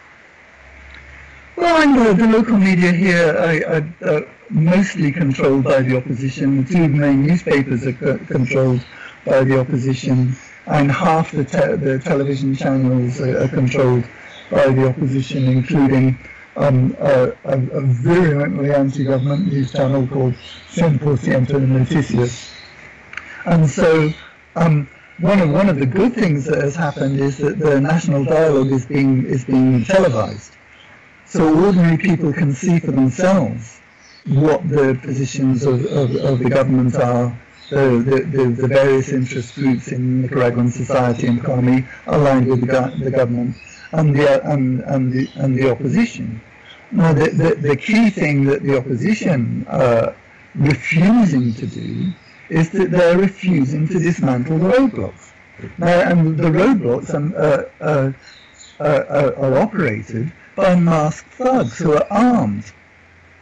Well, I know the local media here are, are, are, mostly controlled by the opposition. The two main newspapers are co- controlled by the opposition, and half the, te- the television channels are, are, controlled by the opposition, including um, a, a, a, virulently anti-government news channel called 100% Noticias. And so um, one of one of the good things that has happened is that the national dialogue is being is being televised so ordinary people can see for themselves what the positions of, of, of the government are, the, the, the, various interest groups in Nicaraguan society and economy aligned with the, the government and the, and, and, the, and the opposition. Now, the, the, the key thing that the opposition are refusing to do is that they're refusing to dismantle the roadblocks. Now, and the roadblocks are, uh, uh, are operated by masked thugs who are armed.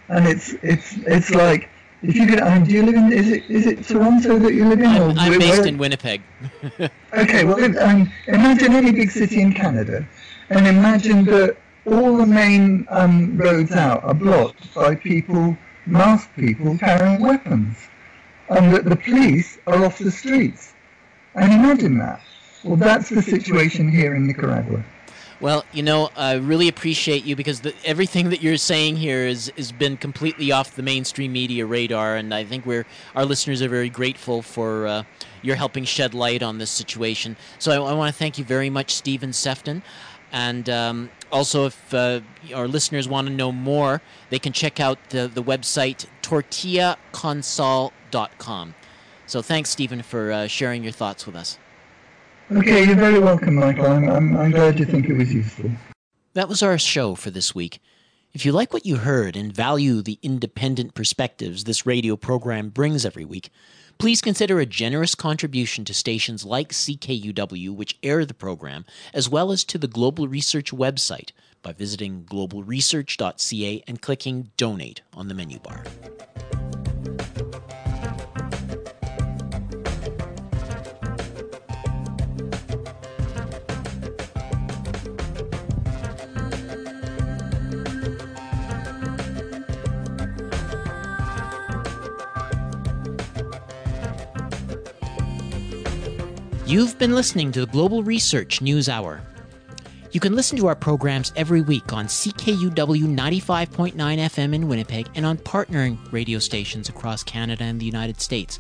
And it's it's it's like if you could, um, do you live in? Is it is it Toronto that you live in? I'm, I'm based in Winnipeg. okay, well, um, imagine any big city in Canada, and imagine that all the main um, roads out are blocked by people, masked people carrying weapons, and that the police are off the streets. And imagine that. Well, that's the situation here in Nicaragua. Well, you know, I really appreciate you because the, everything that you're saying here is has been completely off the mainstream media radar, and I think we're our listeners are very grateful for uh, your helping shed light on this situation. So I, I want to thank you very much, Stephen Sefton. And um, also, if uh, our listeners want to know more, they can check out the, the website tortillaconsal.com. So thanks, Stephen, for uh, sharing your thoughts with us. Okay, you're very welcome, Michael. I'm, I'm, I'm glad you think it was useful. That was our show for this week. If you like what you heard and value the independent perspectives this radio program brings every week, please consider a generous contribution to stations like CKUW, which air the program, as well as to the Global Research website by visiting globalresearch.ca and clicking Donate on the menu bar. You've been listening to the Global Research News Hour. You can listen to our programs every week on CKUW 95.9 FM in Winnipeg and on partnering radio stations across Canada and the United States.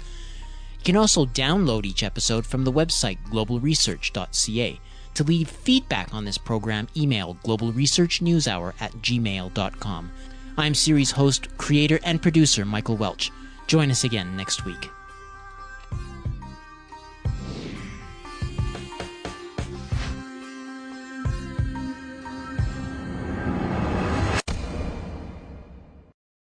You can also download each episode from the website globalresearch.ca. To leave feedback on this program, email globalresearchnewshour at gmail.com. I'm series host, creator, and producer Michael Welch. Join us again next week.